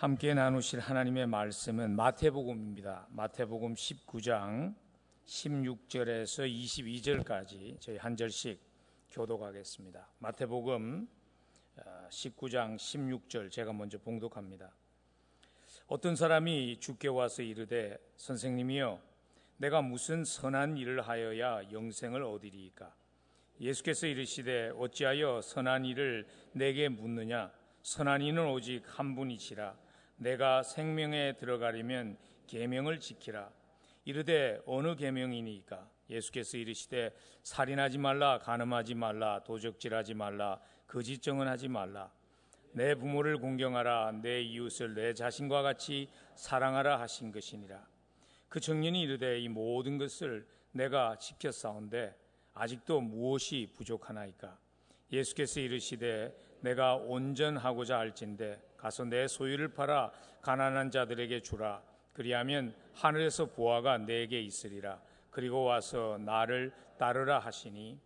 함께 나누실 하나님의 말씀은 마태복음입니다. 마태복음 19장 16절에서 22절까지 저희 한 절씩 교독하겠습니다. 마태복음 19장 어, 16절 제가 먼저 봉독합니다. 어떤 사람이 주께 와서 이르되 선생님이여 내가 무슨 선한 일을 하여야 영생을 얻으리이까 예수께서 이르시되 어찌하여 선한 일을 내게 묻느냐 선한 이는 오직 한 분이시라 내가 생명에 들어가려면 계명을 지키라. 이르되 어느 계명이니까? 예수께서 이르시되 살인하지 말라 간음하지 말라 도적질하지 말라 거짓 정언하지 말라. 내 부모를 공경하라 내 이웃을 내 자신과 같이 사랑하라 하신 것이니라. 그 청년이 이르되 이 모든 것을 내가 지켰사온데 아직도 무엇이 부족하나이까? 예수께서 이르시되 내가 온전하고자 할진대 가서 내 소유를 팔아 가난한 자들에게 주라. 그리하면 하늘에서 보아가 내게 있으리라. 그리고 와서 나를 따르라 하시니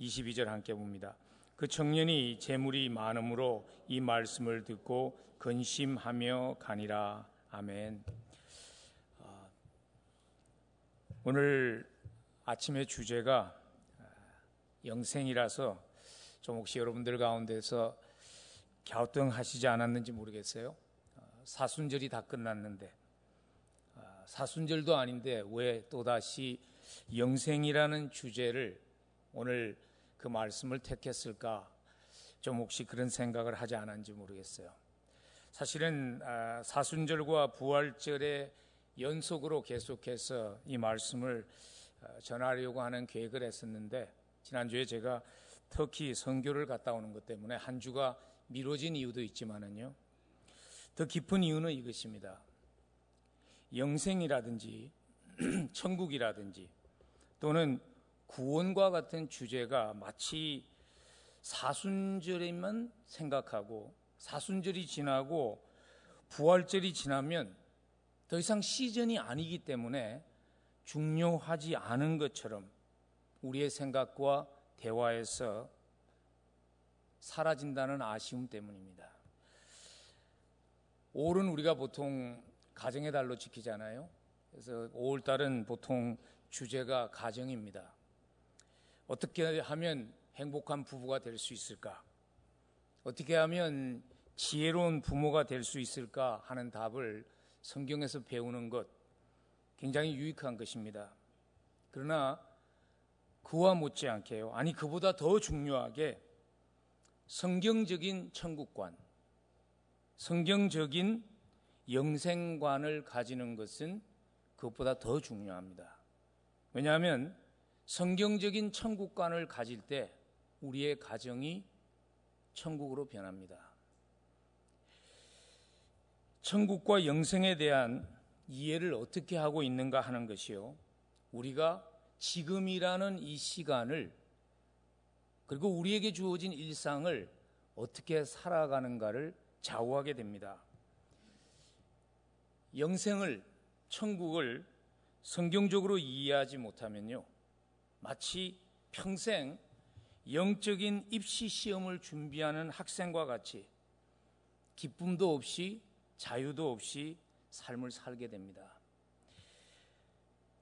22절 함께 봅니다. 그 청년이 재물이 많음으로 이 말씀을 듣고 근심하며 가니라. 아멘. 아, 오늘 아침의 주제가 영생이라서 좀 혹시 여러분들 가운데서 갸우뚱하시지 않았는지 모르겠어요. 어, 사순절이 다 끝났는데 어, 사순절도 아닌데 왜 또다시 영생이라는 주제를 오늘 그 말씀을 택했을까? 좀 혹시 그런 생각을 하지 않았는지 모르겠어요. 사실은 아, 사순절과 부활절의 연속으로 계속해서 이 말씀을 어, 전하려고 하는 계획을 했었는데 지난주에 제가 터키 선교를 갔다 오는 것 때문에 한 주가 미뤄진 이유도 있지만은요. 더 깊은 이유는 이것입니다. 영생이라든지 천국이라든지 또는 구원과 같은 주제가 마치 사순절에만 생각하고 사순절이 지나고 부활절이 지나면 더 이상 시즌이 아니기 때문에 중요하지 않은 것처럼 우리의 생각과 대화에서 사라진다는 아쉬움 때문입니다. 5월은 우리가 보통 가정의 달로 지키잖아요. 그래서 5월 달은 보통 주제가 가정입니다. 어떻게 하면 행복한 부부가 될 수 있을까? 어떻게 하면 지혜로운 부모가 될 수 있을까 하는 답을 성경에서 배우는 것 굉장히 유익한 것입니다. 그러나 그와 못지않게요. 아니 그보다 더 중요하게 성경적인 천국관, 성경적인 영생관을 가지는 것은 그것보다 더 중요합니다. 왜냐하면 성경적인 천국관을 가질 때 우리의 가정이 천국으로 변합니다. 천국과 영생에 대한 이해를 어떻게 하고 있는가 하는 것이요. 우리가 지금이라는 이 시간을 그리고 우리에게 주어진 일상을 어떻게 살아가는가를 좌우하게 됩니다. 영생을, 천국을 성경적으로 이해하지 못하면요. 마치 평생 영적인 입시 시험을 준비하는 학생과 같이 기쁨도 없이 자유도 없이 삶을 살게 됩니다.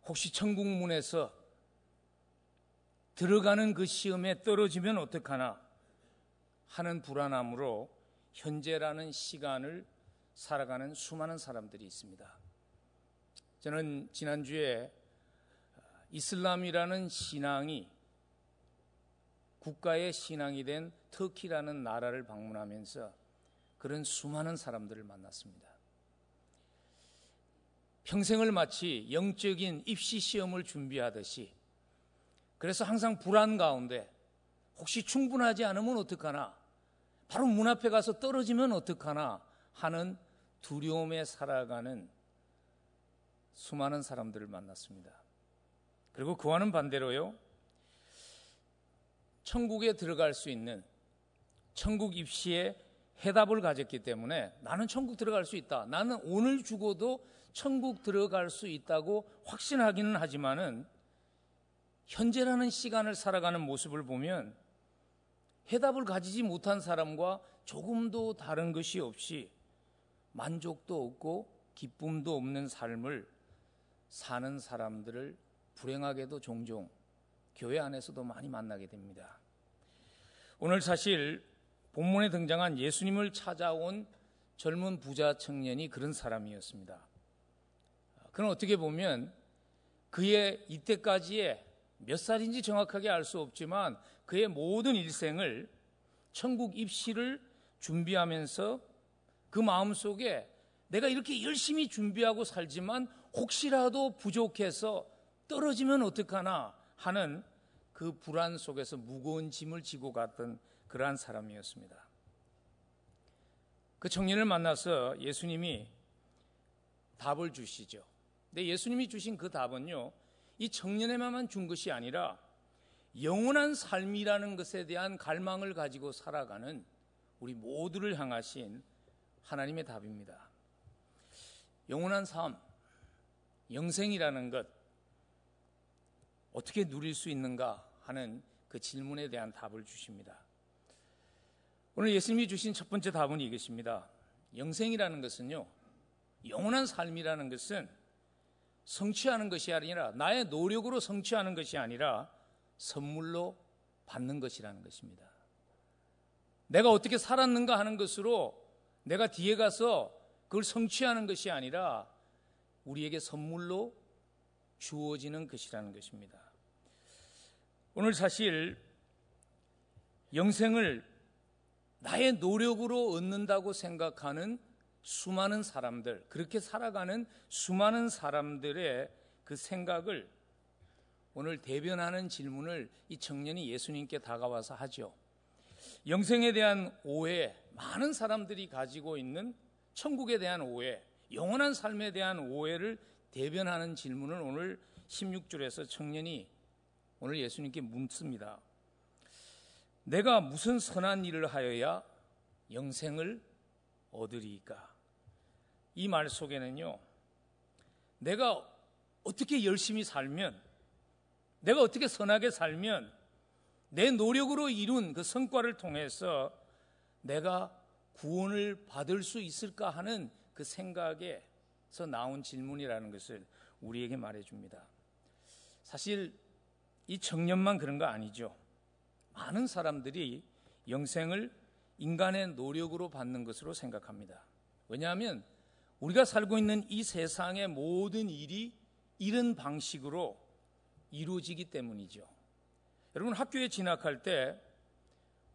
혹시 천국문에서 들어가는 그 시험에 떨어지면 어떡하나 하는 불안함으로 현재라는 시간을 살아가는 수많은 사람들이 있습니다. 저는 지난주에 이슬람이라는 신앙이 국가의 신앙이 된 터키라는 나라를 방문하면서 그런 수많은 사람들을 만났습니다. 평생을 마치 영적인 입시 시험을 준비하듯이 그래서 항상 불안 가운데 혹시 충분하지 않으면 어떡하나? 바로 문 앞에 가서 떨어지면 어떡하나? 하는 두려움에 살아가는 수많은 사람들을 만났습니다. 그리고 그와는 반대로요. 천국에 들어갈 수 있는 천국 입시에 해답을 가졌기 때문에 나는 천국 들어갈 수 있다. 나는 오늘 죽어도 천국 들어갈 수 있다고 확신하기는 하지만은 현재라는 시간을 살아가는 모습을 보면 해답을 가지지 못한 사람과 조금도 다른 것이 없이 만족도 없고 기쁨도 없는 삶을 사는 사람들을 불행하게도 종종 교회 안에서도 많이 만나게 됩니다. 오늘 사실 본문에 등장한 예수님을 찾아온 젊은 부자 청년이 그런 사람이었습니다. 그는 어떻게 보면 그의 이때까지의 몇 살인지 정확하게 알 수 없지만 그의 모든 일생을 천국 입시를 준비하면서 그 마음 속에 내가 이렇게 열심히 준비하고 살지만 혹시라도 부족해서 떨어지면 어떡하나 하는 그 불안 속에서 무거운 짐을 지고 갔던 그러한 사람이었습니다. 그 청년을 만나서 예수님이 답을 주시죠. 근데 예수님이 주신 그 답은요, 이 청년에만 준 것이 아니라 영원한 삶이라는 것에 대한 갈망을 가지고 살아가는 우리 모두를 향하신 하나님의 답입니다. 영원한 삶, 영생이라는 것, 어떻게 누릴 수 있는가 하는 그 질문에 대한 답을 주십니다. 오늘 예수님이 주신 첫 번째 답은 이것입니다. 영생이라는 것은요, 영원한 삶이라는 것은 성취하는 것이 아니라 나의 노력으로 성취하는 것이 아니라 선물로 받는 것이라는 것입니다. 내가 어떻게 살았는가 하는 것으로 내가 뒤에 가서 그걸 성취하는 것이 아니라 우리에게 선물로 주어지는 것이라는 것입니다. 오늘 사실 영생을 나의 노력으로 얻는다고 생각하는 수많은 사람들, 그렇게 살아가는 수많은 사람들의 그 생각을 오늘 대변하는 질문을 이 청년이 예수님께 다가와서 하죠. 영생에 대한 오해, 많은 사람들이 가지고 있는 천국에 대한 오해, 영원한 삶에 대한 오해를 대변하는 질문을 오늘 16절에서 청년이 오늘 예수님께 묻습니다. 내가 무슨 선한 일을 하여야 영생을 얻으리까? 이 말 속에는요, 내가 어떻게 열심히 살면, 내가 어떻게 선하게 살면, 내 노력으로 이룬 그 성과를 통해서 내가 구원을 받을 수 있을까 하는 그 생각에서 나온 질문이라는 것을 우리에게 말해줍니다. 사실 이 청년만 그런 거 아니죠. 많은 사람들이 영생을 인간의 노력으로 받는 것으로 생각합니다. 왜냐하면 우리가 살고 있는 이 세상의 모든 일이 이런 방식으로 이루어지기 때문이죠. 여러분 학교에 진학할 때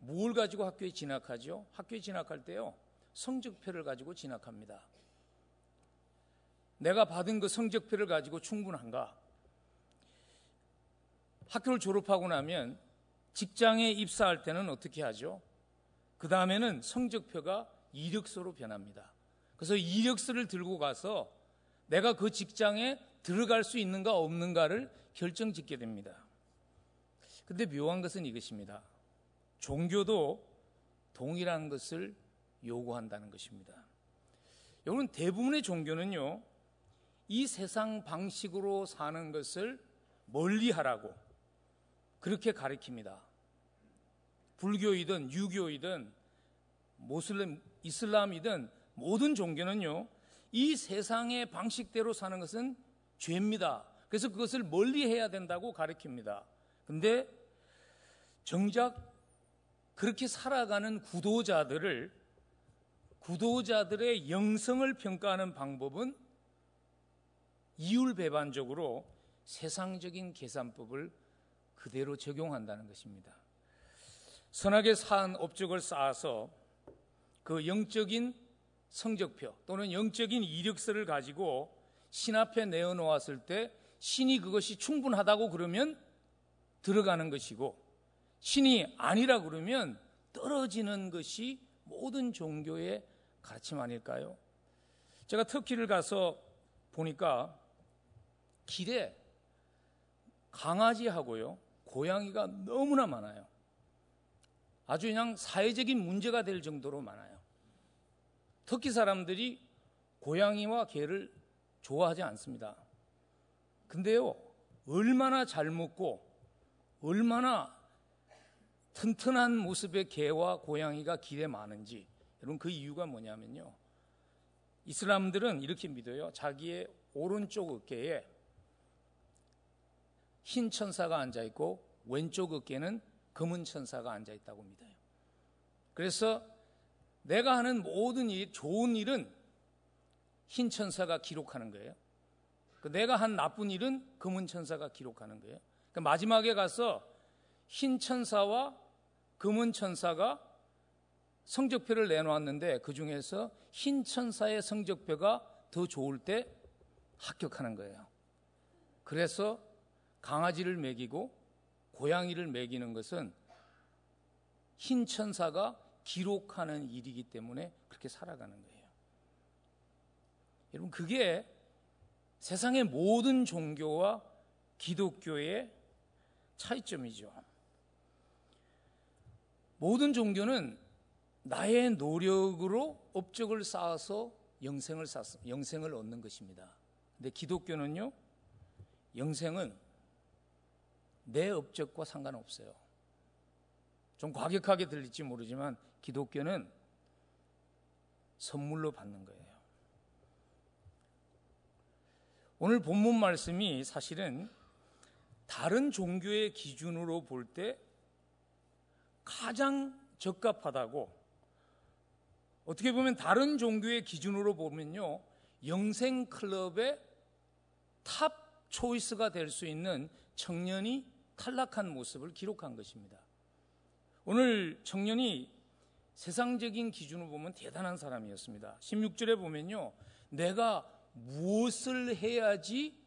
뭘 가지고 학교에 진학하죠? 학교에 진학할 때요. 성적표를 가지고 진학합니다. 내가 받은 그 성적표를 가지고 충분한가? 학교를 졸업하고 나면 직장에 입사할 때는 어떻게 하죠? 그 다음에는 성적표가 이력서로 변합니다. 그래서 이력서를 들고 가서 내가 그 직장에 들어갈 수 있는가 없는가를 결정 짓게 됩니다. 근데 묘한 것은 이것입니다. 종교도 동일한 것을 요구한다는 것입니다. 여러분, 대부분의 종교는요, 이 세상 방식으로 사는 것을 멀리 하라고 그렇게 가르칩니다. 불교이든 유교이든 모슬렘, 이슬람이든 모든 종교는요, 이 세상의 방식대로 사는 것은 죄입니다. 그래서 그것을 멀리 해야 된다고 가르칩니다. 근데 정작 그렇게 살아가는 구도자들을 구도자들의 영성을 평가하는 방법은 이율배반적으로 세상적인 계산법을 그대로 적용한다는 것입니다. 선하게 산 업적을 쌓아서 그 영적인 성적표 또는 영적인 이력서를 가지고 신 앞에 내어놓았을 때 신이 그것이 충분하다고 그러면 들어가는 것이고 신이 아니라 그러면 떨어지는 것이 모든 종교의 가르침 아닐까요? 제가 터키를 가서 보니까 길에 강아지하고요, 고양이가 너무나 많아요. 아주 그냥 사회적인 문제가 될 정도로 많아요. 터키 사람들이 고양이와 개를 좋아하지 않습니다. 근데요, 얼마나 잘 먹고, 얼마나 튼튼한 모습의 개와 고양이가 길에 많은지, 여러분 그 이유가 뭐냐면요. 이슬람들은 이렇게 믿어요. 자기의 오른쪽 어깨에 흰 천사가 앉아 있고 왼쪽 어깨는 검은 천사가 앉아 있다고 믿어요. 그래서 내가 하는 모든 일, 좋은 일은 흰 천사가 기록하는 거예요. 그 내가 한 나쁜 일은 검은 천사가 기록하는 거예요. 그 마지막에 가서 흰 천사와 검은 천사가 성적표를 내놓았는데 그 중에서 흰 천사의 성적표가 더 좋을 때 합격하는 거예요. 그래서 강아지를 먹이고 고양이를 먹이는 것은 흰 천사가 기록하는 일이기 때문에 그렇게 살아가는 거예요. 여러분, 그게 세상의 모든 종교와 기독교의 차이점이죠. 모든 종교는 나의 노력으로 업적을 쌓아서 영생을 쌓 영생을 얻는 것입니다. 근데 기독교는요, 영생은 내 업적과 상관없어요. 좀 과격하게 들릴지 모르지만 기독교는 선물로 받는 거예요. 오늘 본문 말씀이 사실은 다른 종교의 기준으로 볼 때 가장 적합하다고 어떻게 보면 다른 종교의 기준으로 보면요. 영생 클럽의 top choice가 될 수 있는 청년이 탈락한 모습을 기록한 것입니다. 오늘 청년이 세상적인 기준으로 보면 대단한 사람이었습니다. 16절에 보면요. 내가 무엇을 해야지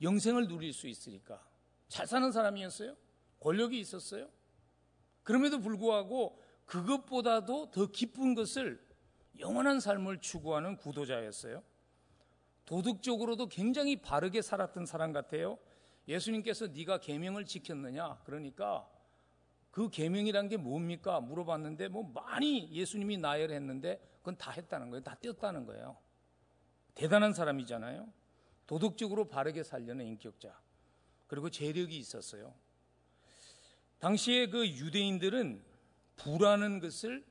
영생을 누릴 수 있으니까? 잘 사는 사람이었어요? 권력이 있었어요? 그럼에도 불구하고 그것보다도 더 기쁜 것을 영원한 삶을 추구하는 구도자였어요. 도덕적으로도 굉장히 바르게 살았던 사람 같아요. 예수님께서 네가 계명을 지켰느냐? 그러니까 그 계명이란 게 뭡니까? 물어봤는데 뭐 많이 예수님이 나열했는데 그건 다 했다는 거예요. 다 띄었다는 거예요. 대단한 사람이잖아요. 도덕적으로 바르게 살려는 인격자. 그리고 재력이 있었어요. 당시에 그 유대인들은 부라는 것을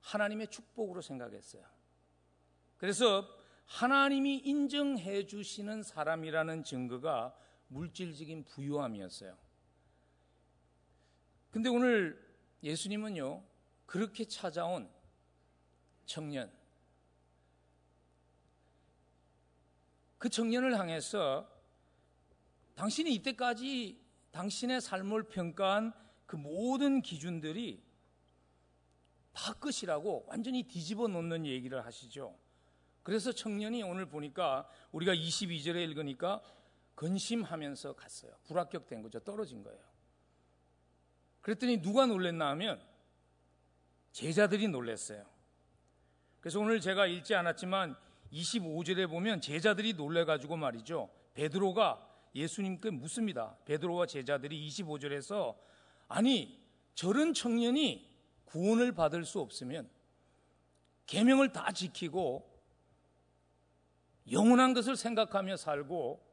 하나님의 축복으로 생각했어요. 그래서 하나님이 인정해 주시는 사람이라는 증거가 물질적인 부유함이었어요. 근데 오늘 예수님은요, 그렇게 찾아온 청년, 그 청년을 향해서 당신이 이때까지 당신의 삶을 평가한 그 모든 기준들이 다 끝이라고 완전히 뒤집어 놓는 얘기를 하시죠. 그래서 청년이 오늘 보니까 우리가 22절에 읽으니까 근심하면서 갔어요. 불합격된 거죠. 떨어진 거예요. 그랬더니 누가 놀랬나 하면 제자들이 놀랬어요. 그래서 오늘 제가 읽지 않았지만 25절에 보면 제자들이 놀래가지고 말이죠. 베드로가 예수님께 묻습니다. 베드로와 제자들이 25절에서 아니 저런 청년이 구원을 받을 수 없으면 계명을 다 지키고 영원한 것을 생각하며 살고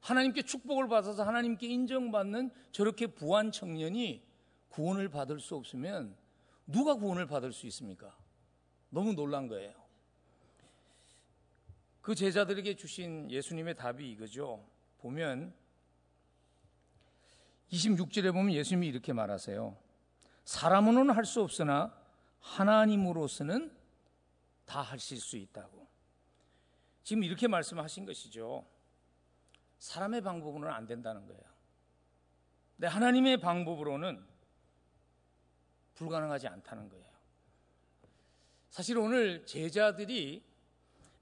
하나님께 축복을 받아서 하나님께 인정받는 저렇게 부한 청년이 구원을 받을 수 없으면 누가 구원을 받을 수 있습니까? 너무 놀란 거예요. 그 제자들에게 주신 예수님의 답이 이거죠. 보면 26절에 보면 예수님이 이렇게 말하세요. 사람으로는 할 수 없으나 하나님으로서는 다 하실 수 있다고. 지금 이렇게 말씀하신 것이죠. 사람의 방법으로는 안 된다는 거예요. 근데 하나님의 방법으로는 불가능하지 않다는 거예요. 사실 오늘 제자들이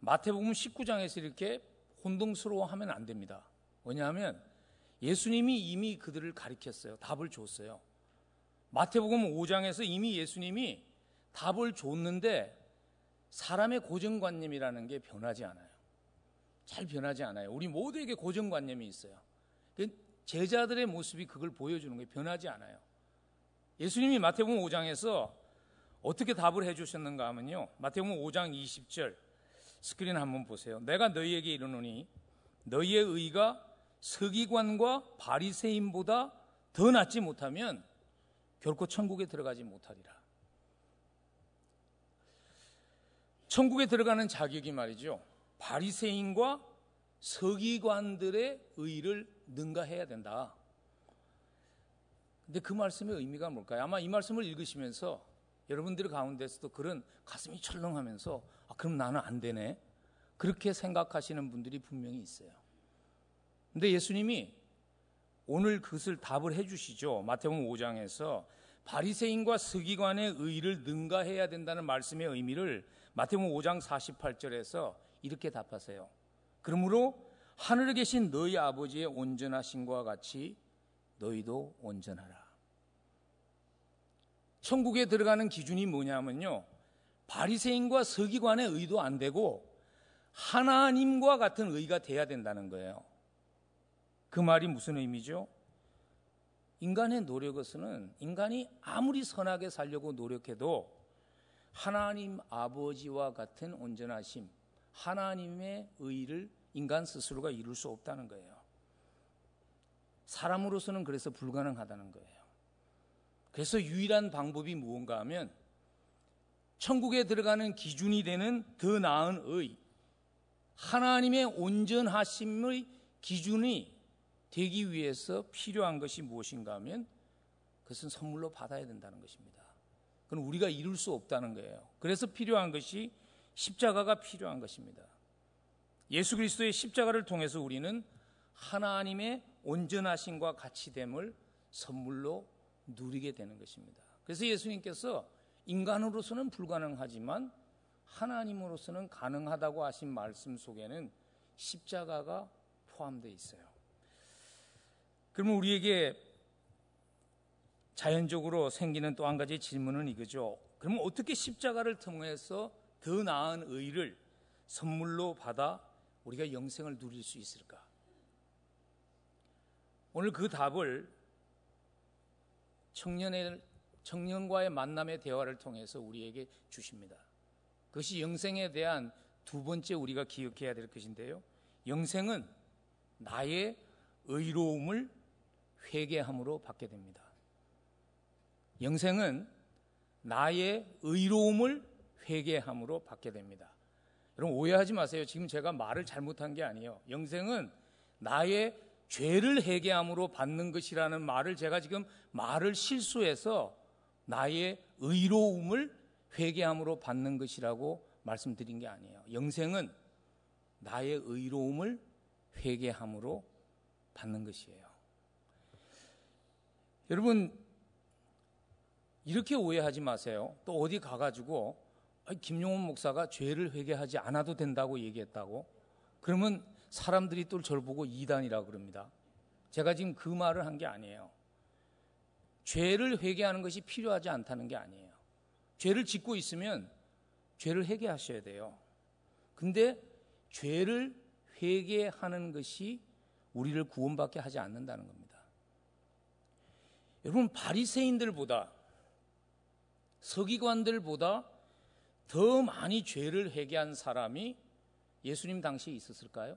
마태복음 19장에서 이렇게 혼동스러워하면 안 됩니다. 왜냐하면 예수님이 이미 그들을 가리켰어요. 답을 줬어요. 마태복음 5장에서 이미 예수님이 답을 줬는데 사람의 고정관념이라는 게 변하지 않아요. 잘 변하지 않아요. 우리 모두에게 고정관념이 있어요. 그 제자들의 모습이 그걸 보여주는 거예요. 변하지 않아요. 예수님이 마태복음 5장에서 어떻게 답을 해주셨는가 하면요. 마태복음 5장 20절 스크린 한번 보세요. 내가 너희에게 이르노니 너희의 의가 서기관과 바리새인보다 더 낫지 못하면 결코 천국에 들어가지 못하리라. 천국에 들어가는 자격이 말이죠. 바리새인과 서기관들의 의를 능가해야 된다. 근데 그 말씀의 의미가 뭘까요? 아마 이 말씀을 읽으시면서 여러분들 가운데서도 그런 가슴이 철렁하면서 아, 그럼 나는 안 되네. 그렇게 생각하시는 분들이 분명히 있어요. 근데 예수님이 오늘 그것을 답을 해 주시죠. 마태복음 5장에서 바리새인과 서기관의 의를 능가해야 된다는 말씀의 의미를 마태복음 5장 48절에서 이렇게 답하세요. 그러므로 하늘에 계신 너희 아버지의 온전하신과 같이 너희도 온전하라. 천국에 들어가는 기준이 뭐냐면요. 바리새인과 서기관의 의도 안 되고 하나님과 같은 의가 돼야 된다는 거예요. 그 말이 무슨 의미죠? 인간의 노력에서는 인간이 아무리 선하게 살려고 노력해도 하나님 아버지와 같은 온전하심, 하나님의 의를 인간 스스로가 이룰 수 없다는 거예요. 사람으로서는 그래서 불가능하다는 거예요. 그래서 유일한 방법이 무언가 하면 천국에 들어가는 기준이 되는 더 나은 의, 하나님의 온전하심의 기준이 되기 위해서 필요한 것이 무엇인가 하면 그것은 선물로 받아야 된다는 것입니다. 그건 우리가 이룰 수 없다는 거예요. 그래서 필요한 것이 십자가가 필요한 것입니다. 예수 그리스도의 십자가를 통해서 우리는 하나님의 온전하심과 같이 됨을 선물로 누리게 되는 것입니다. 그래서 예수님께서 인간으로서는 불가능하지만 하나님으로서는 가능하다고 하신 말씀 속에는 십자가가 포함되어 있어요. 그러면 우리에게 자연적으로 생기는 또 한 가지 질문은 이거죠. 그러면 어떻게 십자가를 통해서 더 나은 의를 선물로 받아 우리가 영생을 누릴 수 있을까? 오늘 그 답을 청년의 청년과의 만남의 대화를 통해서 우리에게 주십니다. 그것이 영생에 대한 두 번째 우리가 기억해야 될 것인데요. 영생은 나의 의로움을 회개함으로 받게 됩니다. 영생은 나의 의로움을 회개함으로 받게 됩니다. 여러분 오해하지 마세요. 지금 제가 말을 잘못한 게 아니에요. 영생은 나의 죄를 회개함으로 받는 것이라는 말을 제가 지금 말을 실수해서 나의 의로움을 회개함으로 받는 것이라고 말씀드린 게 아니에요. 영생은 나의 의로움을 회개함으로 받는 것이에요. 여러분 이렇게 오해하지 마세요. 또 어디 가가지고 김용훈 목사가 죄를 회개하지 않아도 된다고 얘기했다고 그러면 사람들이 또 저를 보고 이단이라고 그럽니다. 제가 지금 그 말을 한 게 아니에요. 죄를 회개하는 것이 필요하지 않다는 게 아니에요. 죄를 짓고 있으면 죄를 회개하셔야 돼요. 근데 죄를 회개하는 것이 우리를 구원받게 하지 않는다는 겁니다. 여러분 바리새인들보다 서기관들보다 더 많이 죄를 회개한 사람이 예수님 당시에 있었을까요?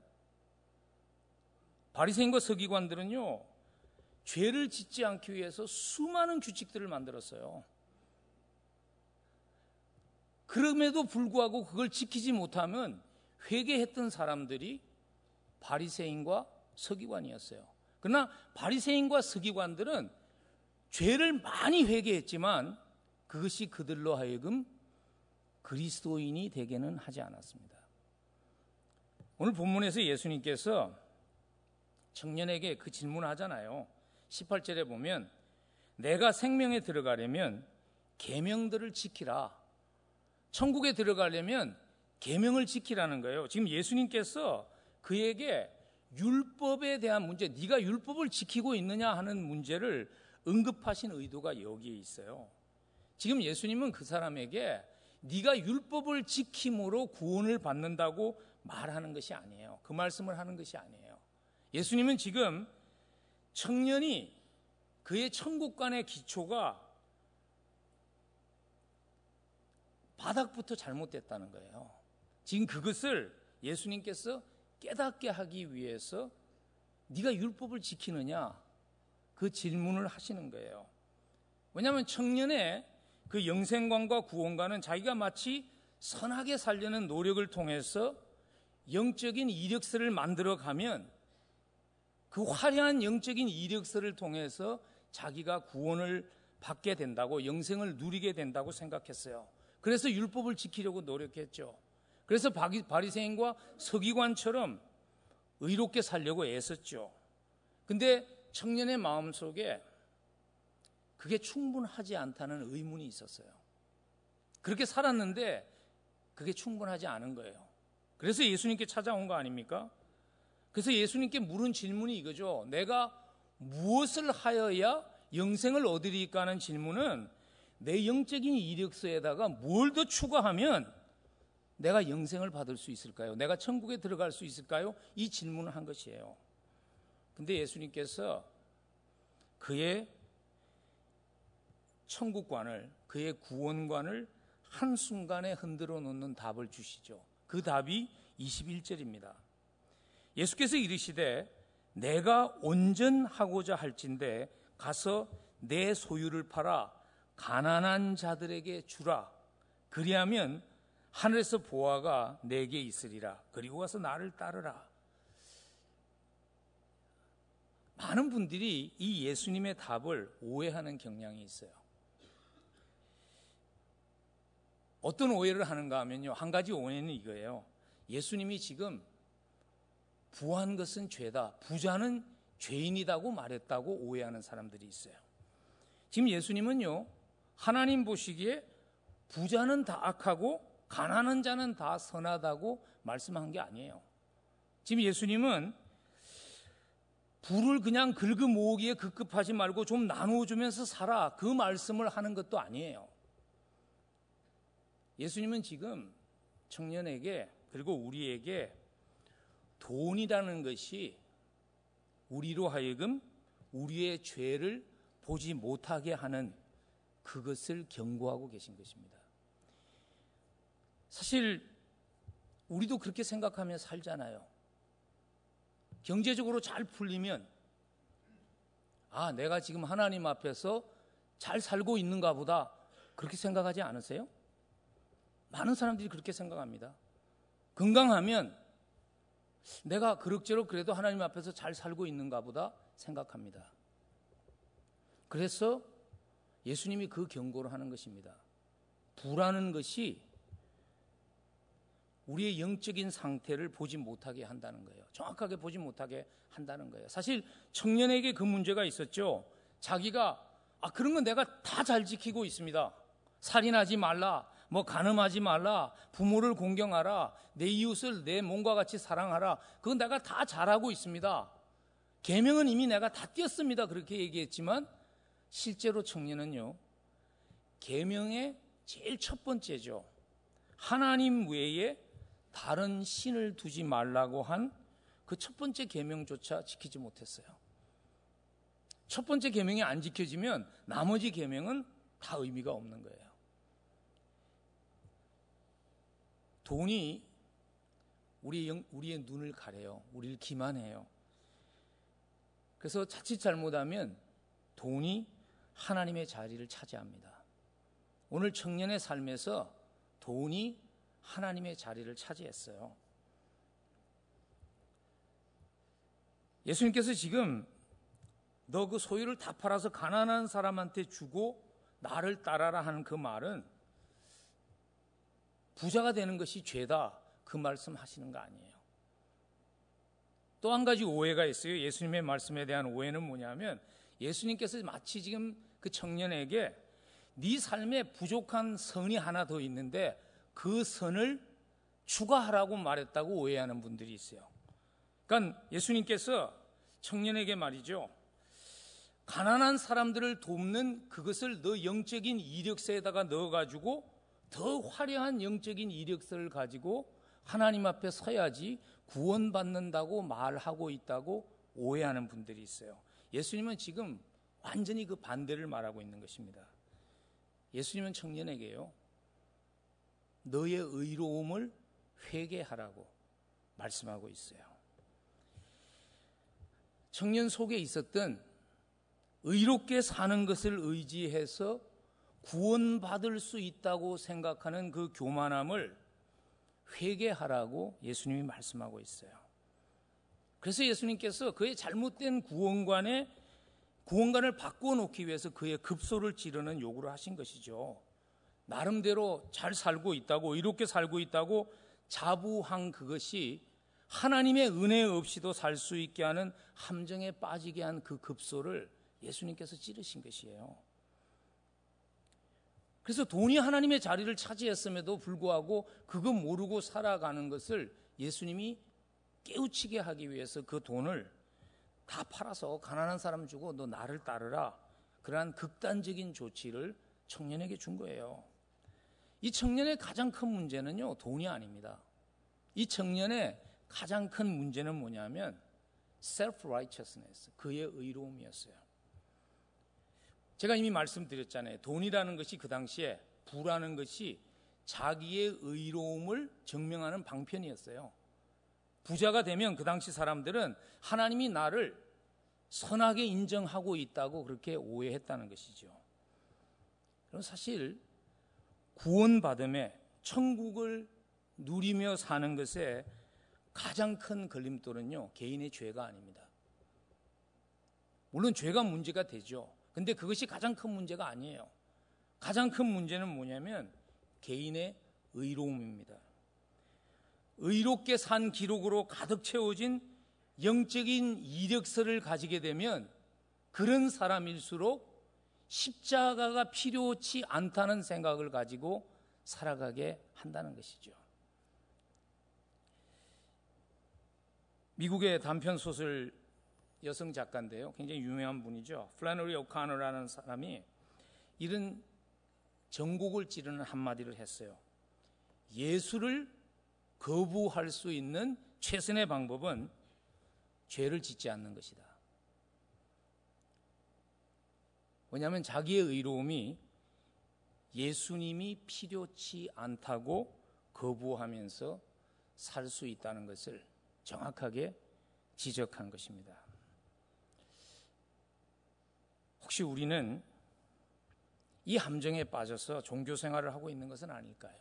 바리새인과 서기관들은요. 죄를 짓지 않기 위해서 수많은 규칙들을 만들었어요. 그럼에도 불구하고 그걸 지키지 못하면 회개했던 사람들이 바리새인과 서기관이었어요. 그러나 바리새인과 서기관들은 죄를 많이 회개했지만 그것이 그들로 하여금 그리스도인이 되게는 하지 않았습니다. 오늘 본문에서 예수님께서 청년에게 그 질문을 하잖아요. 18절에 보면 내가 생명에 들어가려면 계명들을 지키라. 천국에 들어가려면 계명을 지키라는 거예요. 지금 예수님께서 그에게 율법에 대한 문제, 네가 율법을 지키고 있느냐 하는 문제를 응급하신 의도가 여기에 있어요. 지금 예수님은 그 사람에게 네가 율법을 지킴으로 구원을 받는다고 말하는 것이 아니에요. 그 말씀을 하는 것이 아니에요. 예수님은 지금 청년이 그의 천국간의 기초가 바닥부터 잘못됐다는 거예요. 지금 그것을 예수님께서 깨닫게 하기 위해서 네가 율법을 지키느냐 그 질문을 하시는 거예요. 왜냐하면 청년의 그 영생관과 구원관은 자기가 마치 선하게 살려는 노력을 통해서 영적인 이력서를 만들어 가면 그 화려한 영적인 이력서를 통해서 자기가 구원을 받게 된다고 영생을 누리게 된다고 생각했어요. 그래서 율법을 지키려고 노력했죠. 그래서 바리새인과 서기관처럼 의롭게 살려고 애썼죠. 근데 청년의 마음속에 그게 충분하지 않다는 의문이 있었어요. 그렇게 살았는데 그게 충분하지 않은 거예요. 그래서 예수님께 찾아온 거 아닙니까? 그래서 예수님께 물은 질문이 이거죠. 내가 무엇을 하여야 영생을 얻으리까 하는 질문은 내 영적인 이력서에다가 뭘 더 추가하면 내가 영생을 받을 수 있을까요? 내가 천국에 들어갈 수 있을까요? 이 질문을 한 것이에요. 근데 예수님께서 그의 천국관을, 그의 구원관을 한순간에 흔들어 놓는 답을 주시죠. 그 답이 21절입니다. 예수께서 이르시되 내가 온전하고자 할진대 가서 내 소유를 팔아 가난한 자들에게 주라. 그리하면 하늘에서 보아가 내게 있으리라. 그리고 와서 나를 따르라. 많은 분들이 이 예수님의 답을 오해하는 경향이 있어요. 어떤 오해를 하는가 하면요. 한 가지 오해는 이거예요. 예수님이 지금 부한 것은 죄다. 부자는 죄인이다고 말했다고 오해하는 사람들이 있어요. 지금 예수님은요. 하나님 보시기에 부자는 다 악하고 가난한 자는 다 선하다고 말씀한 게 아니에요. 지금 예수님은 불을 그냥 긁어 모으기에 급급하지 말고 좀 나누어주면서 살아. 그 말씀을 하는 것도 아니에요. 예수님은 지금 청년에게 그리고 우리에게 돈이라는 것이 우리로 하여금 우리의 죄를 보지 못하게 하는 그것을 경고하고 계신 것입니다. 사실 우리도 그렇게 생각하며 살잖아요. 경제적으로 잘 풀리면 아, 내가 지금 하나님 앞에서 잘 살고 있는가 보다 그렇게 생각하지 않으세요? 많은 사람들이 그렇게 생각합니다. 건강하면 내가 그럭저럭 그래도 하나님 앞에서 잘 살고 있는가 보다 생각합니다. 그래서 예수님이 그 경고를 하는 것입니다. 부라는 것이 우리의 영적인 상태를 보지 못하게 한다는 거예요. 정확하게 보지 못하게 한다는 거예요. 사실 청년에게 그 문제가 있었죠. 자기가 아 그런 건 내가 다 잘 지키고 있습니다. 살인하지 말라. 뭐 가늠하지 말라. 부모를 공경하라. 내 이웃을 내 몸과 같이 사랑하라. 그건 내가 다 잘하고 있습니다. 계명은 이미 내가 다 띄었습니다. 그렇게 얘기했지만 실제로 청년은요. 계명의 제일 첫 번째죠. 하나님 외에 다른 신을 두지 말라고 한 그 첫 번째 계명조차 지키지 못했어요. 첫 번째 계명이 안 지켜지면 나머지 계명은 다 의미가 없는 거예요. 돈이 우리의, 우리의 눈을 가려요. 우리를 기만해요. 그래서 자칫 잘못하면 돈이 하나님의 자리를 차지합니다. 오늘 청년의 삶에서 돈이 하나님의 자리를 차지했어요. 예수님께서 지금 너 그 소유를 다 팔아서 가난한 사람한테 주고 나를 따라라 하는 그 말은 부자가 되는 것이 죄다 그 말씀 하시는 거 아니에요. 또 한 가지 오해가 있어요. 예수님의 말씀에 대한 오해는 뭐냐면 예수님께서 마치 지금 그 청년에게 네 삶에 부족한 선이 하나 더 있는데 그 선을 추가하라고 말했다고 오해하는 분들이 있어요. 그러니까 예수님께서 청년에게 말이죠. 가난한 사람들을 돕는 그것을 너 영적인 이력서에다가 넣어가지고 더 화려한 영적인 이력서를 가지고 하나님 앞에 서야지 구원받는다고 말하고 있다고 오해하는 분들이 있어요. 예수님은 지금 완전히 그 반대를 말하고 있는 것입니다. 예수님은 청년에게요. 너의 의로움을 회개하라고 말씀하고 있어요. 청년 속에 있었던 의롭게 사는 것을 의지해서 구원받을 수 있다고 생각하는 그 교만함을 회개하라고 예수님이 말씀하고 있어요. 그래서 예수님께서 그의 잘못된 구원관에 구원관을 바꾸어 놓기 위해서 그의 급소를 지르는 요구를 하신 것이죠. 나름대로 잘 살고 있다고 이렇게 살고 있다고 자부한 그것이 하나님의 은혜 없이도 살 수 있게 하는 함정에 빠지게 한 그 급소를 예수님께서 찌르신 것이에요. 그래서 돈이 하나님의 자리를 차지했음에도 불구하고 그거 모르고 살아가는 것을 예수님이 깨우치게 하기 위해서 그 돈을 다 팔아서 가난한 사람 주고 너 나를 따르라. 그러한 극단적인 조치를 청년에게 준 거예요. 이 청년의 가장 큰 문제는요, 돈이 아닙니다. 이 청년의 가장 큰 문제는 뭐냐면 self-righteousness, 그의 의로움이었어요. 제가 이미 말씀드렸잖아요. 돈이라는 것이 그 당시에 부라는 것이 자기의 의로움을 증명하는 방편이었어요. 부자가 되면 그 당시 사람들은 하나님이 나를 선하게 인정하고 있다고 그렇게 오해했다는 것이죠. 그럼 사실 구원받음에 천국을 누리며 사는 것에 가장 큰 걸림돌은요, 개인의 죄가 아닙니다. 물론 죄가 문제가 되죠. 근데 그것이 가장 큰 문제가 아니에요. 가장 큰 문제는 뭐냐면 개인의 의로움입니다. 의롭게 산 기록으로 가득 채워진 영적인 이력서를 가지게 되면 그런 사람일수록 십자가가 필요치 않다는 생각을 가지고 살아가게 한다는 것이죠. 미국의 단편 소설 여성 작가인데요. 굉장히 유명한 분이죠. 플래너리 오카너라는 사람이 이런 전곡을 찌르는 한마디를 했어요. 예수를 거부할 수 있는 최선의 방법은 죄를 짓지 않는 것이다. 왜냐하면 자기의 의로움이 예수님이 필요치 않다고 거부하면서 살 수 있다는 것을 정확하게 지적한 것입니다. 혹시 우리는 이 함정에 빠져서 종교 생활을 하고 있는 것은 아닐까요?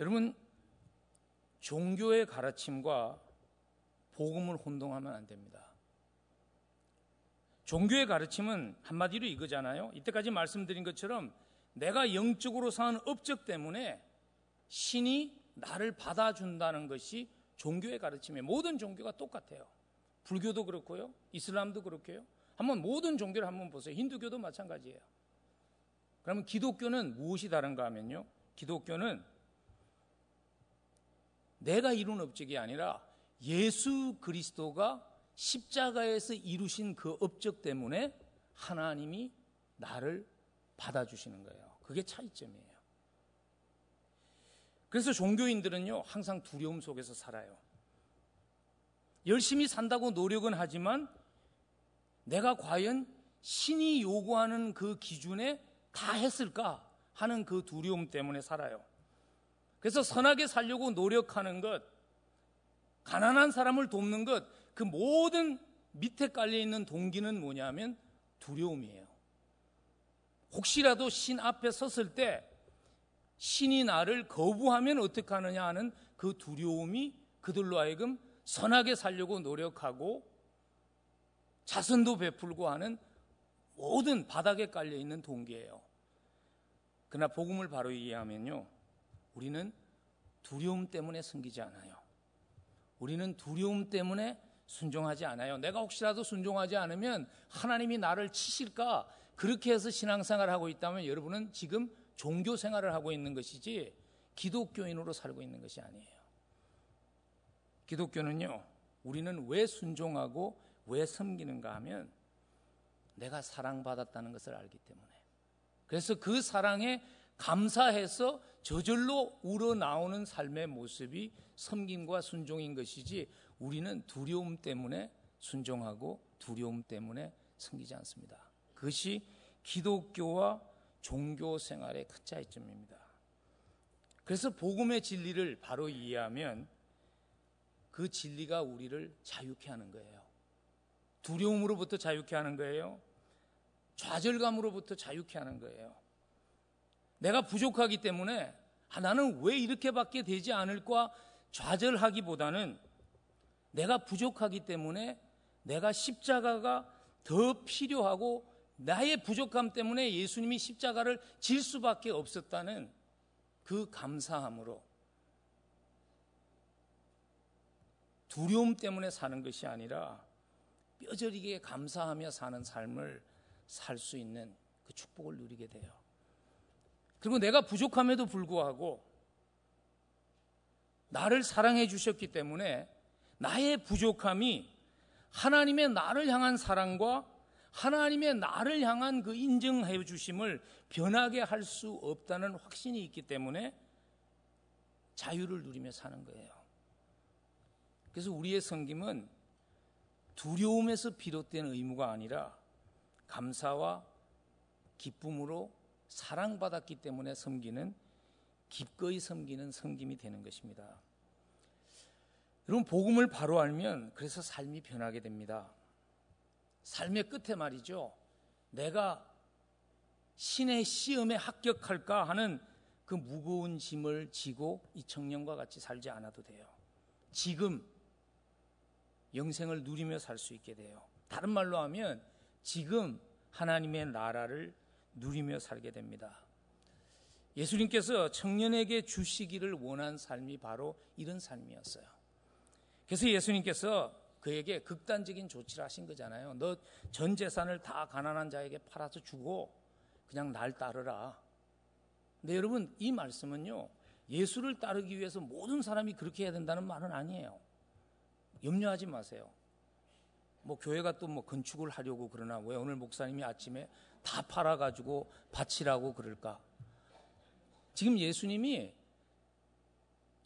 여러분, 종교의 가르침과 복음을 혼동하면 안 됩니다. 종교의 가르침은 한마디로 이거잖아요. 이때까지 말씀드린 것처럼 내가 영적으로 사는 업적 때문에 신이 나를 받아준다는 것이 종교의 가르침이에요. 모든 종교가 똑같아요. 불교도 그렇고요. 이슬람도 그렇고요. 한번 모든 종교를 한번 보세요. 힌두교도 마찬가지예요. 그러면 기독교는 무엇이 다른가 하면요. 기독교는 내가 이룬 업적이 아니라 예수 그리스도가 십자가에서 이루신 그 업적 때문에 하나님이 나를 받아주시는 거예요. 그게 차이점이에요. 그래서 종교인들은요, 항상 두려움 속에서 살아요. 열심히 산다고 노력은 하지만 내가 과연 신이 요구하는 그 기준에 다 했을까 하는 그 두려움 때문에 살아요. 그래서 선하게 살려고 노력하는 것, 가난한 사람을 돕는 것, 그 모든 밑에 깔려 있는 동기는 뭐냐면 두려움이에요. 혹시라도 신 앞에 섰을 때 신이 나를 거부하면 어떻게 하느냐 하는 그 두려움이 그들로 하여금 선하게 살려고 노력하고 자선도 베풀고 하는 모든 바닥에 깔려 있는 동기예요. 그러나 복음을 바로 이해하면요. 우리는 두려움 때문에 숨기지 않아요. 우리는 두려움 때문에 순종하지 않아요. 내가 혹시라도 순종하지 않으면 하나님이 나를 치실까? 그렇게 해서 신앙생활을 하고 있다면 여러분은 지금 종교 생활을 하고 있는 것이지 기독교인으로 살고 있는 것이 아니에요. 기독교는요, 우리는 왜 순종하고 왜 섬기는가 하면 내가 사랑받았다는 것을 알기 때문에. 그래서 그 사랑에 감사해서 저절로 우러나오는 삶의 모습이 섬김과 순종인 것이지 우리는 두려움 때문에 순종하고 두려움 때문에 섬기지 않습니다. 그것이 기독교와 종교 생활의 큰 차이점입니다. 그래서 복음의 진리를 바로 이해하면 그 진리가 우리를 자유케 하는 거예요. 두려움으로부터 자유케 하는 거예요. 좌절감으로부터 자유케 하는 거예요. 내가 부족하기 때문에 아, 나는 왜 이렇게밖에 되지 않을까 좌절하기보다는 내가 부족하기 때문에 내가 십자가가 더 필요하고 나의 부족함 때문에 예수님이 십자가를 질 수밖에 없었다는 그 감사함으로 두려움 때문에 사는 것이 아니라 뼈저리게 감사하며 사는 삶을 살 수 있는 그 축복을 누리게 돼요. 그리고 내가 부족함에도 불구하고 나를 사랑해 주셨기 때문에 나의 부족함이 하나님의 나를 향한 사랑과 하나님의 나를 향한 그 인정해 주심을 변하게 할 수 없다는 확신이 있기 때문에 자유를 누리며 사는 거예요. 그래서 우리의 섬김은 두려움에서 비롯된 의무가 아니라 감사와 기쁨으로 사랑받았기 때문에 섬기는 기꺼이 섬기는 섬김이 되는 것입니다. 여러분 복음을 바로 알면 그래서 삶이 변하게 됩니다. 삶의 끝에 말이죠. 내가 신의 시험에 합격할까 하는 그 무거운 짐을 지고 이 청년과 같이 살지 않아도 돼요. 지금 영생을 누리며 살 수 있게 돼요. 다른 말로 하면 지금 하나님의 나라를 누리며 살게 됩니다. 예수님께서 청년에게 주시기를 원한 삶이 바로 이런 삶이었어요. 그래서 예수님께서 그에게 극단적인 조치를 하신 거잖아요. 너 전 재산을 다 가난한 자에게 팔아서 주고 그냥 날 따르라. 근데 여러분 이 말씀은요. 예수를 따르기 위해서 모든 사람이 그렇게 해야 된다는 말은 아니에요. 염려하지 마세요. 뭐 교회가 또 뭐 건축을 하려고 그러나 왜 오늘 목사님이 아침에 다 팔아 가지고 바치라고 그럴까? 지금 예수님이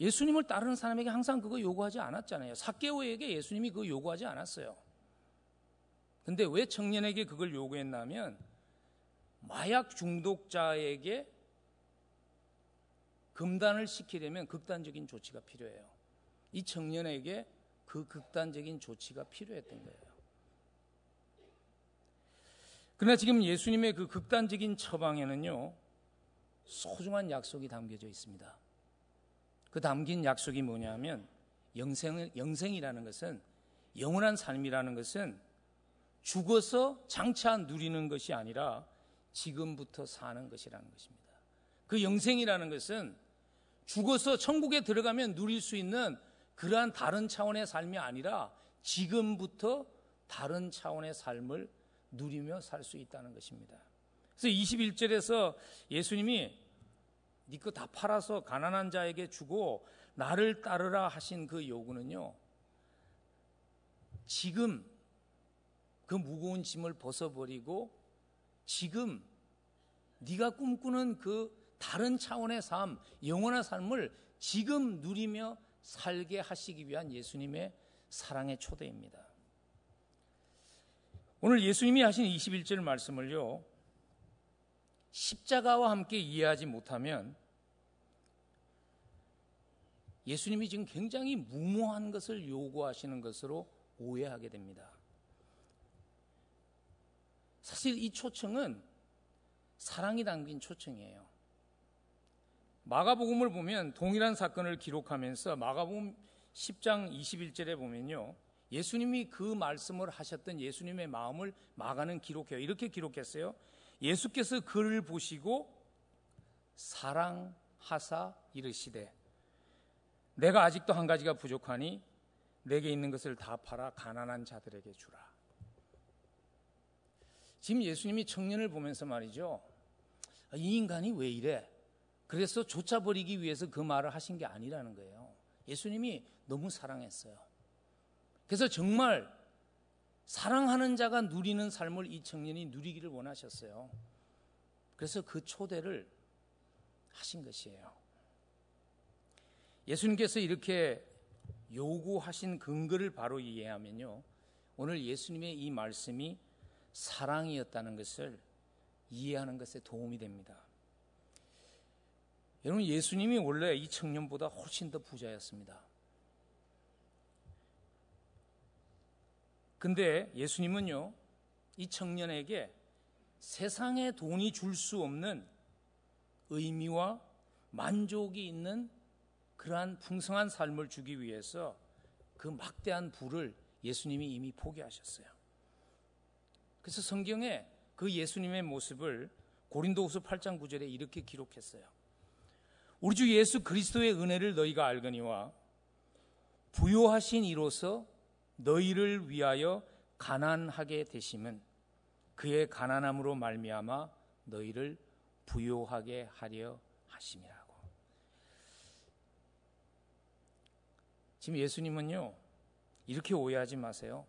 예수님을 따르는 사람에게 항상 그거 요구하지 않았잖아요. 사케오에게 예수님이 그거 요구하지 않았어요. 근데 왜 청년에게 그걸 요구했냐면 마약 중독자에게 금단을 시키려면 극단적인 조치가 필요해요. 이 청년에게 그 극단적인 조치가 필요했던 거예요. 그러나 지금 예수님의 그 극단적인 처방에는요, 소중한 약속이 담겨져 있습니다. 그 담긴 약속이 뭐냐면, 영생, 영생이라는 것은, 영원한 삶이라는 것은 죽어서 장차 누리는 것이 아니라 지금부터 사는 것이라는 것입니다. 그 영생이라는 것은 죽어서 천국에 들어가면 누릴 수 있는 그러한 다른 차원의 삶이 아니라 지금부터 다른 차원의 삶을 누리며 살 수 있다는 것입니다. 그래서 21절에서 예수님이 네거다 팔아서 가난한 자에게 주고 나를 따르라 하신 그 요구는요. 지금 그 무거운 짐을 벗어버리고 지금 네가 꿈꾸는 그 다른 차원의 삶, 영원한 삶을 지금 누리며 살게 하시기 위한 예수님의 사랑의 초대입니다. 오늘 예수님이 하신 21절 말씀을요, 십자가와 함께 이해하지 못하면 예수님이 지금 굉장히 무모한 것을 요구하시는 것으로 오해하게 됩니다. 사실 이 초청은 사랑이 담긴 초청이에요. 마가복음을 보면 동일한 사건을 기록하면서 마가복음 10장 21절에 보면요. 예수님이 그 말씀을 하셨던 예수님의 마음을 마가는 기록해요. 이렇게 기록했어요. 예수께서 그를 보시고 사랑하사 이르시되 내가 아직도 한 가지가 부족하니 내게 있는 것을 다 팔아 가난한 자들에게 주라. 지금 예수님이 청년을 보면서 말이죠. 이 인간이 왜 이래? 그래서 쫓아버리기 위해서 그 말을 하신 게 아니라는 거예요. 예수님이 너무 사랑했어요. 그래서 정말 사랑하는 자가 누리는 삶을 이 청년이 누리기를 원하셨어요. 그래서 그 초대를 하신 것이에요. 예수님께서 이렇게 요구하신 근거를 바로 이해하면요. 오늘 예수님의 이 말씀이 사랑이었다는 것을 이해하는 것에 도움이 됩니다. 여러분 예수님이 원래 이 청년보다 훨씬 더 부자였습니다. 근데 예수님은요, 이 청년에게 세상에 돈이 줄 수 없는 의미와 만족이 있는 그러한 풍성한 삶을 주기 위해서 그 막대한 부를 예수님이 이미 포기하셨어요. 그래서 성경에 그 예수님의 모습을 고린도후서 8장 9절에 이렇게 기록했어요. 우리 주 예수 그리스도의 은혜를 너희가 알거니와 부요하신 이로서 너희를 위하여 가난하게 되심은 그의 가난함으로 말미암아 너희를 부요하게 하려 하심이라고. 지금 예수님은요 이렇게 오해하지 마세요.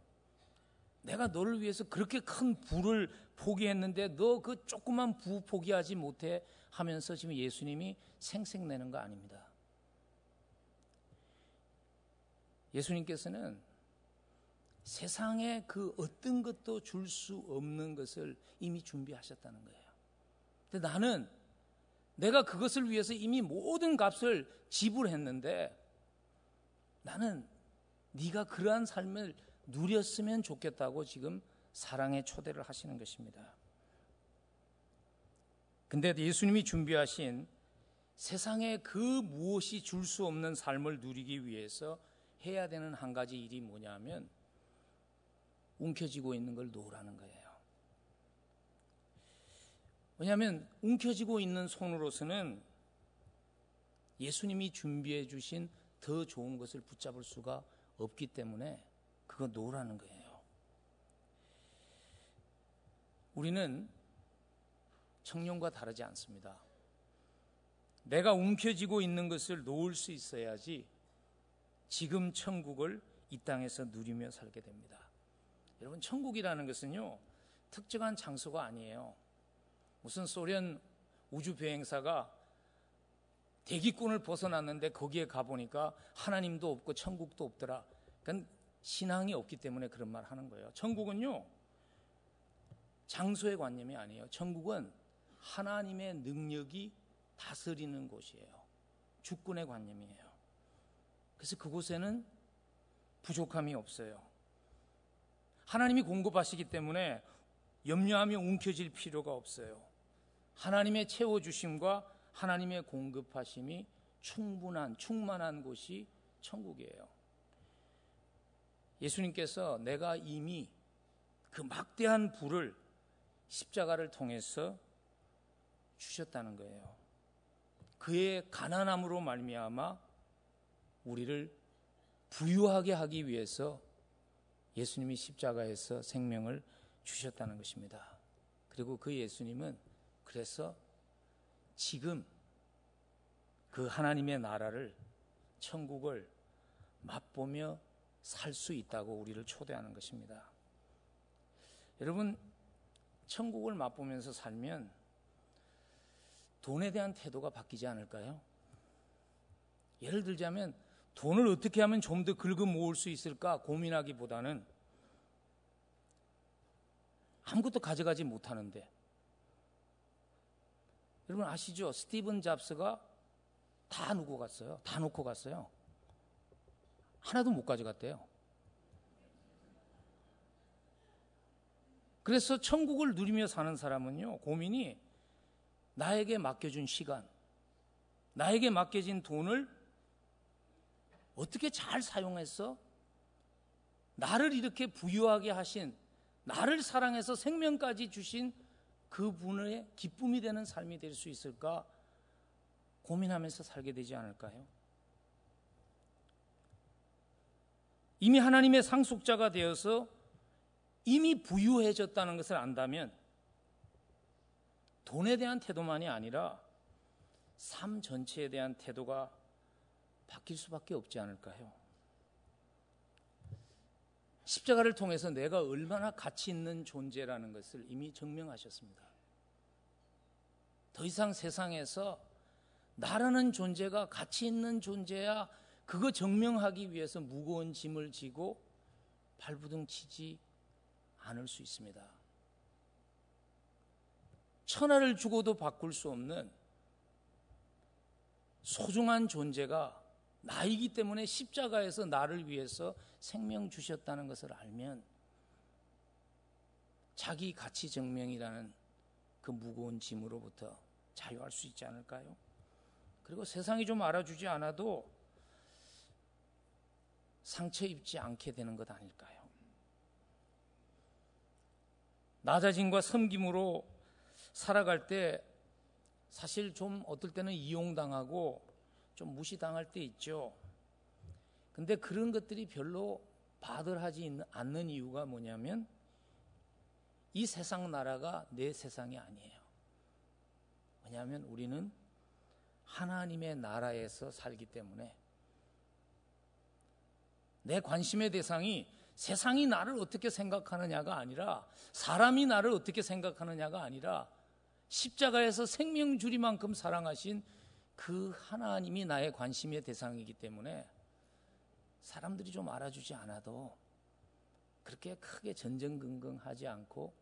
내가 너를 위해서 그렇게 큰 부를 포기했는데 너 그 조그만 부 포기하지 못해 하면서 지금 예수님이 생색내는 거 아닙니다. 예수님께서는 세상에 그 어떤 것도 줄 수 없는 것을 이미 준비하셨다는 거예요. 근데 나는 내가 그것을 위해서 이미 모든 값을 지불했는데 나는 네가 그러한 삶을 누렸으면 좋겠다고 지금 사랑의 초대를 하시는 것입니다. 근데 예수님이 준비하신 세상에 그 무엇이 줄 수 없는 삶을 누리기 위해서 해야 되는 한 가지 일이 뭐냐면 움켜쥐고 있는 걸 놓으라는 거예요. 왜냐하면 움켜쥐고 있는 손으로서는 예수님이 준비해 주신 더 좋은 것을 붙잡을 수가 없기 때문에 그거 놓으라는 거예요. 우리는 청년과 다르지 않습니다. 내가 움켜쥐고 있는 것을 놓을 수 있어야지 지금 천국을 이 땅에서 누리며 살게 됩니다. 여러분, 천국이라는 것은요, 특정한 장소가 아니에요. 무슨 소련 우주 비행사가 대기권을 벗어났는데 거기에 가보니까 하나님도 없고 천국도 없더라. 그건 신앙이 없기 때문에 그런 말 하는 거예요. 천국은요, 장소의 관념이 아니에요. 천국은 하나님의 능력이 다스리는 곳이에요. 주권의 관념이에요. 그래서 그곳에는 부족함이 없어요. 하나님이 공급하시기 때문에 염려하며 움켜질 필요가 없어요. 하나님의 채워주심과 하나님의 공급하심이 충분한, 충만한 곳이 천국이에요. 예수님께서 내가 이미 그 막대한 불을 십자가를 통해서 주셨다는 거예요. 그의 가난함으로 말미암아 우리를 부유하게 하기 위해서 예수님이 십자가에서 생명을 주셨다는 것입니다. 그리고 그 예수님은 그래서 지금 그 하나님의 나라를 천국을 맛보며 살 수 있다고 우리를 초대하는 것입니다. 여러분 천국을 맛보면서 살면 돈에 대한 태도가 바뀌지 않을까요? 예를 들자면 돈을 어떻게 하면 좀 더 긁어 모을 수 있을까 고민하기보다는 아무것도 가져가지 못하는데 여러분 아시죠? 스티븐 잡스가 다 놓고 갔어요. 다 놓고 갔어요. 하나도 못 가져갔대요. 그래서 천국을 누리며 사는 사람은요, 고민이 나에게 맡겨준 시간, 나에게 맡겨진 돈을 어떻게 잘 사용해서 나를 이렇게 부유하게 하신, 나를 사랑해서 생명까지 주신 그분의 기쁨이 되는 삶이 될 수 있을까 고민하면서 살게 되지 않을까요? 이미 하나님의 상속자가 되어서 이미 부유해졌다는 것을 안다면 돈에 대한 태도만이 아니라 삶 전체에 대한 태도가 바뀔 수밖에 없지 않을까요? 십자가를 통해서 내가 얼마나 가치 있는 존재라는 것을 이미 증명하셨습니다. 더 이상 세상에서 나라는 존재가 가치 있는 존재야 그거 증명하기 위해서 무거운 짐을 지고 발부둥 치지 않을 수 있습니다. 천하를 주고도 바꿀 수 없는 소중한 존재가 나이기 때문에 십자가에서 나를 위해서 생명 주셨다는 것을 알면 자기 가치 증명이라는 그 무거운 짐으로부터 자유할 수 있지 않을까요? 그리고 세상이 좀 알아주지 않아도 상처 입지 않게 되는 것 아닐까요? 낮아짐과 섬김으로 살아갈 때 사실 좀 어떨 때는 이용당하고 좀 무시당할 때 있죠. 근데 그런 것들이 별로 바들하지 않는 이유가 뭐냐면 이 세상 나라가 내 세상이 아니에요. 왜냐하면 우리는 하나님의 나라에서 살기 때문에 내 관심의 대상이 세상이 나를 어떻게 생각하느냐가 아니라 사람이 나를 어떻게 생각하느냐가 아니라 십자가에서 생명 주리만큼 사랑하신 그 하나님이 나의 관심의 대상이기 때문에 사람들이 좀 알아주지 않아도 그렇게 크게 전전긍긍하지 않고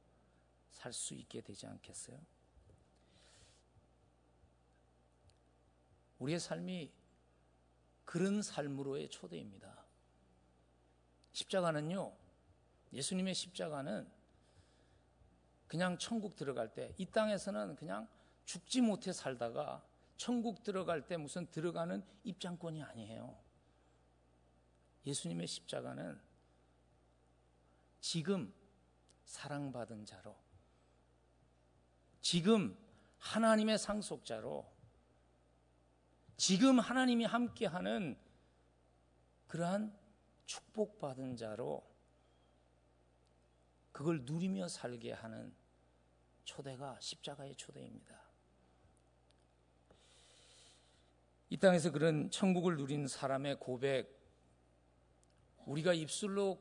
살 수 있게 되지 않겠어요? 우리의 삶이 그런 삶으로의 초대입니다. 십자가는요, 예수님의 십자가는 그냥 천국 들어갈 때, 이 땅에서는 그냥 죽지 못해 살다가 천국 들어갈 때 무슨 들어가는 입장권이 아니에요. 예수님의 십자가는 지금 사랑받은 자로, 지금 하나님의 상속자로, 지금 하나님이 함께하는 그러한 축복받은 자로 그걸 누리며 살게 하는 초대가 십자가의 초대입니다. 이 땅에서 그런 천국을 누린 사람의 고백, 우리가 입술로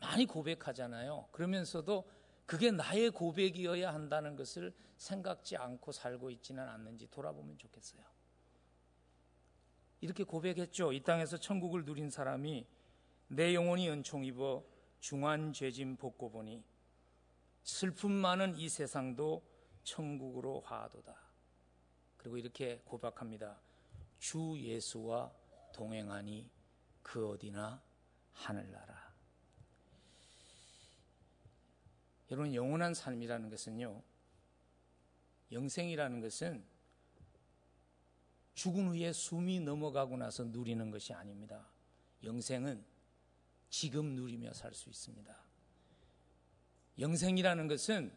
많이 고백하잖아요. 그러면서도 그게 나의 고백이어야 한다는 것을 생각지 않고 살고 있지는 않는지 돌아보면 좋겠어요. 이렇게 고백했죠. 이 땅에서 천국을 누린 사람이 내 영혼이 은총 입어 중한 죄짐 벗고 보니 슬픔 많은 이 세상도 천국으로 화도다. 그리고 이렇게 고백합니다. 주 예수와 동행하니 그 어디나 하늘나라. 여러분 영원한 삶이라는 것은요. 영생이라는 것은 죽은 후에 숨이 넘어가고 나서 누리는 것이 아닙니다. 영생은 지금 누리며 살 수 있습니다. 영생이라는 것은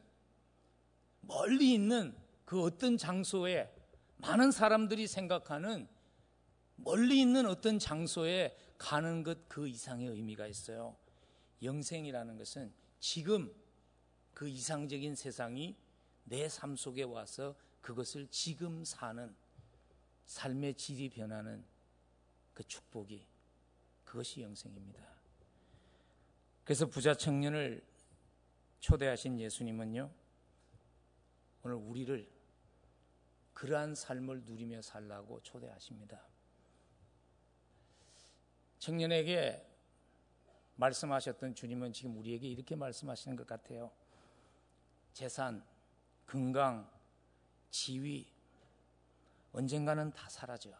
멀리 있는 그 어떤 장소에 많은 사람들이 생각하는 멀리 있는 어떤 장소에 가는 것 그 이상의 의미가 있어요. 영생이라는 것은 지금 그 이상적인 세상이 내 삶 속에 와서 그것을 지금 사는 삶의 질이 변하는 그 축복이 그것이 영생입니다. 그래서 부자 청년을 초대하신 예수님은요, 오늘 우리를 그러한 삶을 누리며 살라고 초대하십니다. 청년에게 말씀하셨던 주님은 지금 우리에게 이렇게 말씀하시는 것 같아요. 재산, 건강, 지위, 언젠가는 다 사라져.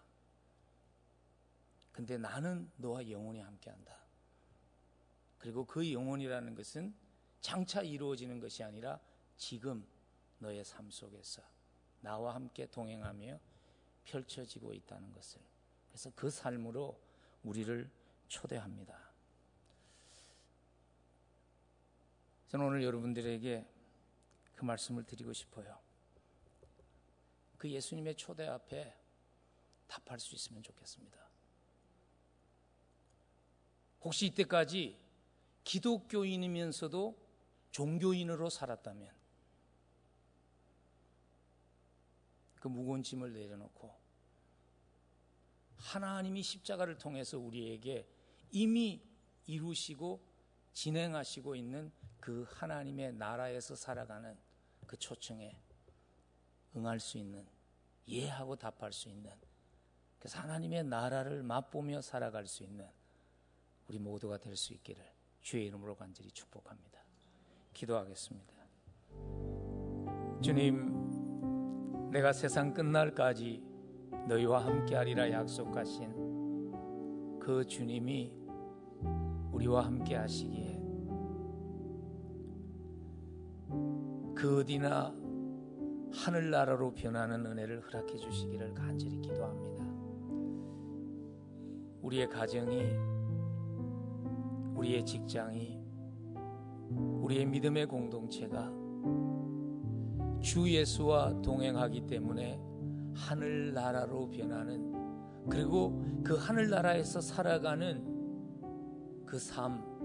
근데 나는 너와 영원히 함께 한다. 그리고 그 영혼이라는 것은 장차 이루어지는 것이 아니라 지금 너의 삶 속에서 나와 함께 동행하며 펼쳐지고 있다는 것을. 그래서 그 삶으로 우리를 초대합니다. 저는 오늘 여러분들에게 그 말씀을 드리고 싶어요. 그 예수님의 초대 앞에 답할 수 있으면 좋겠습니다. 혹시 이때까지 기독교인이면서도 종교인으로 살았다면 그 무거운 짐을 내려놓고 하나님이 십자가를 통해서 우리에게 이미 이루시고 진행하시고 있는 그 하나님의 나라에서 살아가는 그 초청에 응할 수 있는 이해하고 답할 수 있는 그래서 하나님의 나라를 맛보며 살아갈 수 있는 우리 모두가 될 수 있기를 주의 이름으로 간절히 축복합니다. 기도하겠습니다. 주님, 내가 세상 끝날까지 너희와 함께하리라 약속하신 그 주님이 우리와 함께하시기에 그 어디나 하늘나라로 변하는 은혜를 허락해 주시기를 간절히 기도합니다. 우리의 가정이, 우리의 직장이, 우리의 믿음의 공동체가 주 예수와 동행하기 때문에 하늘나라로 변하는 그리고 그 하늘나라에서 살아가는 그 삶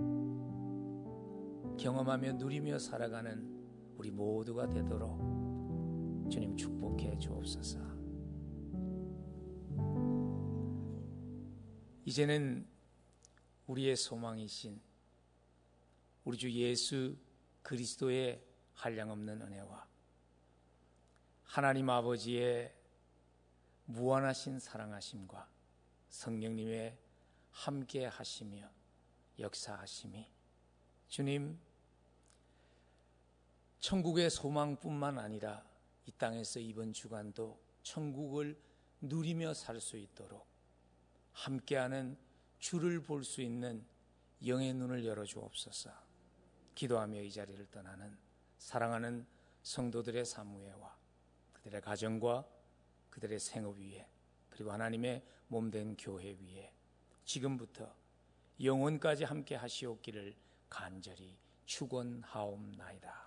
경험하며 누리며 살아가는 우리 모두가 되도록 주님 축복해 주옵소서. 이제는 우리의 소망이신 우리 주 예수 그리스도의 한량없는 은혜와 하나님 아버지의 무한하신 사랑하심과 성령님의 함께 하시며 역사하심이 주님 천국의 소망뿐만 아니라 이 땅에서 이번 주간도 천국을 누리며 살 수 있도록 함께하는 주를 볼 수 있는 영의 눈을 열어 주옵소서. 기도하며 이 자리를 떠나는 사랑하는 성도들의 사무회와 그들의 가정과 그들의 생업 위에 그리고 하나님의 몸된 교회 위에 지금부터 영원까지 함께 하시옵기를 간절히 축원하옵나이다.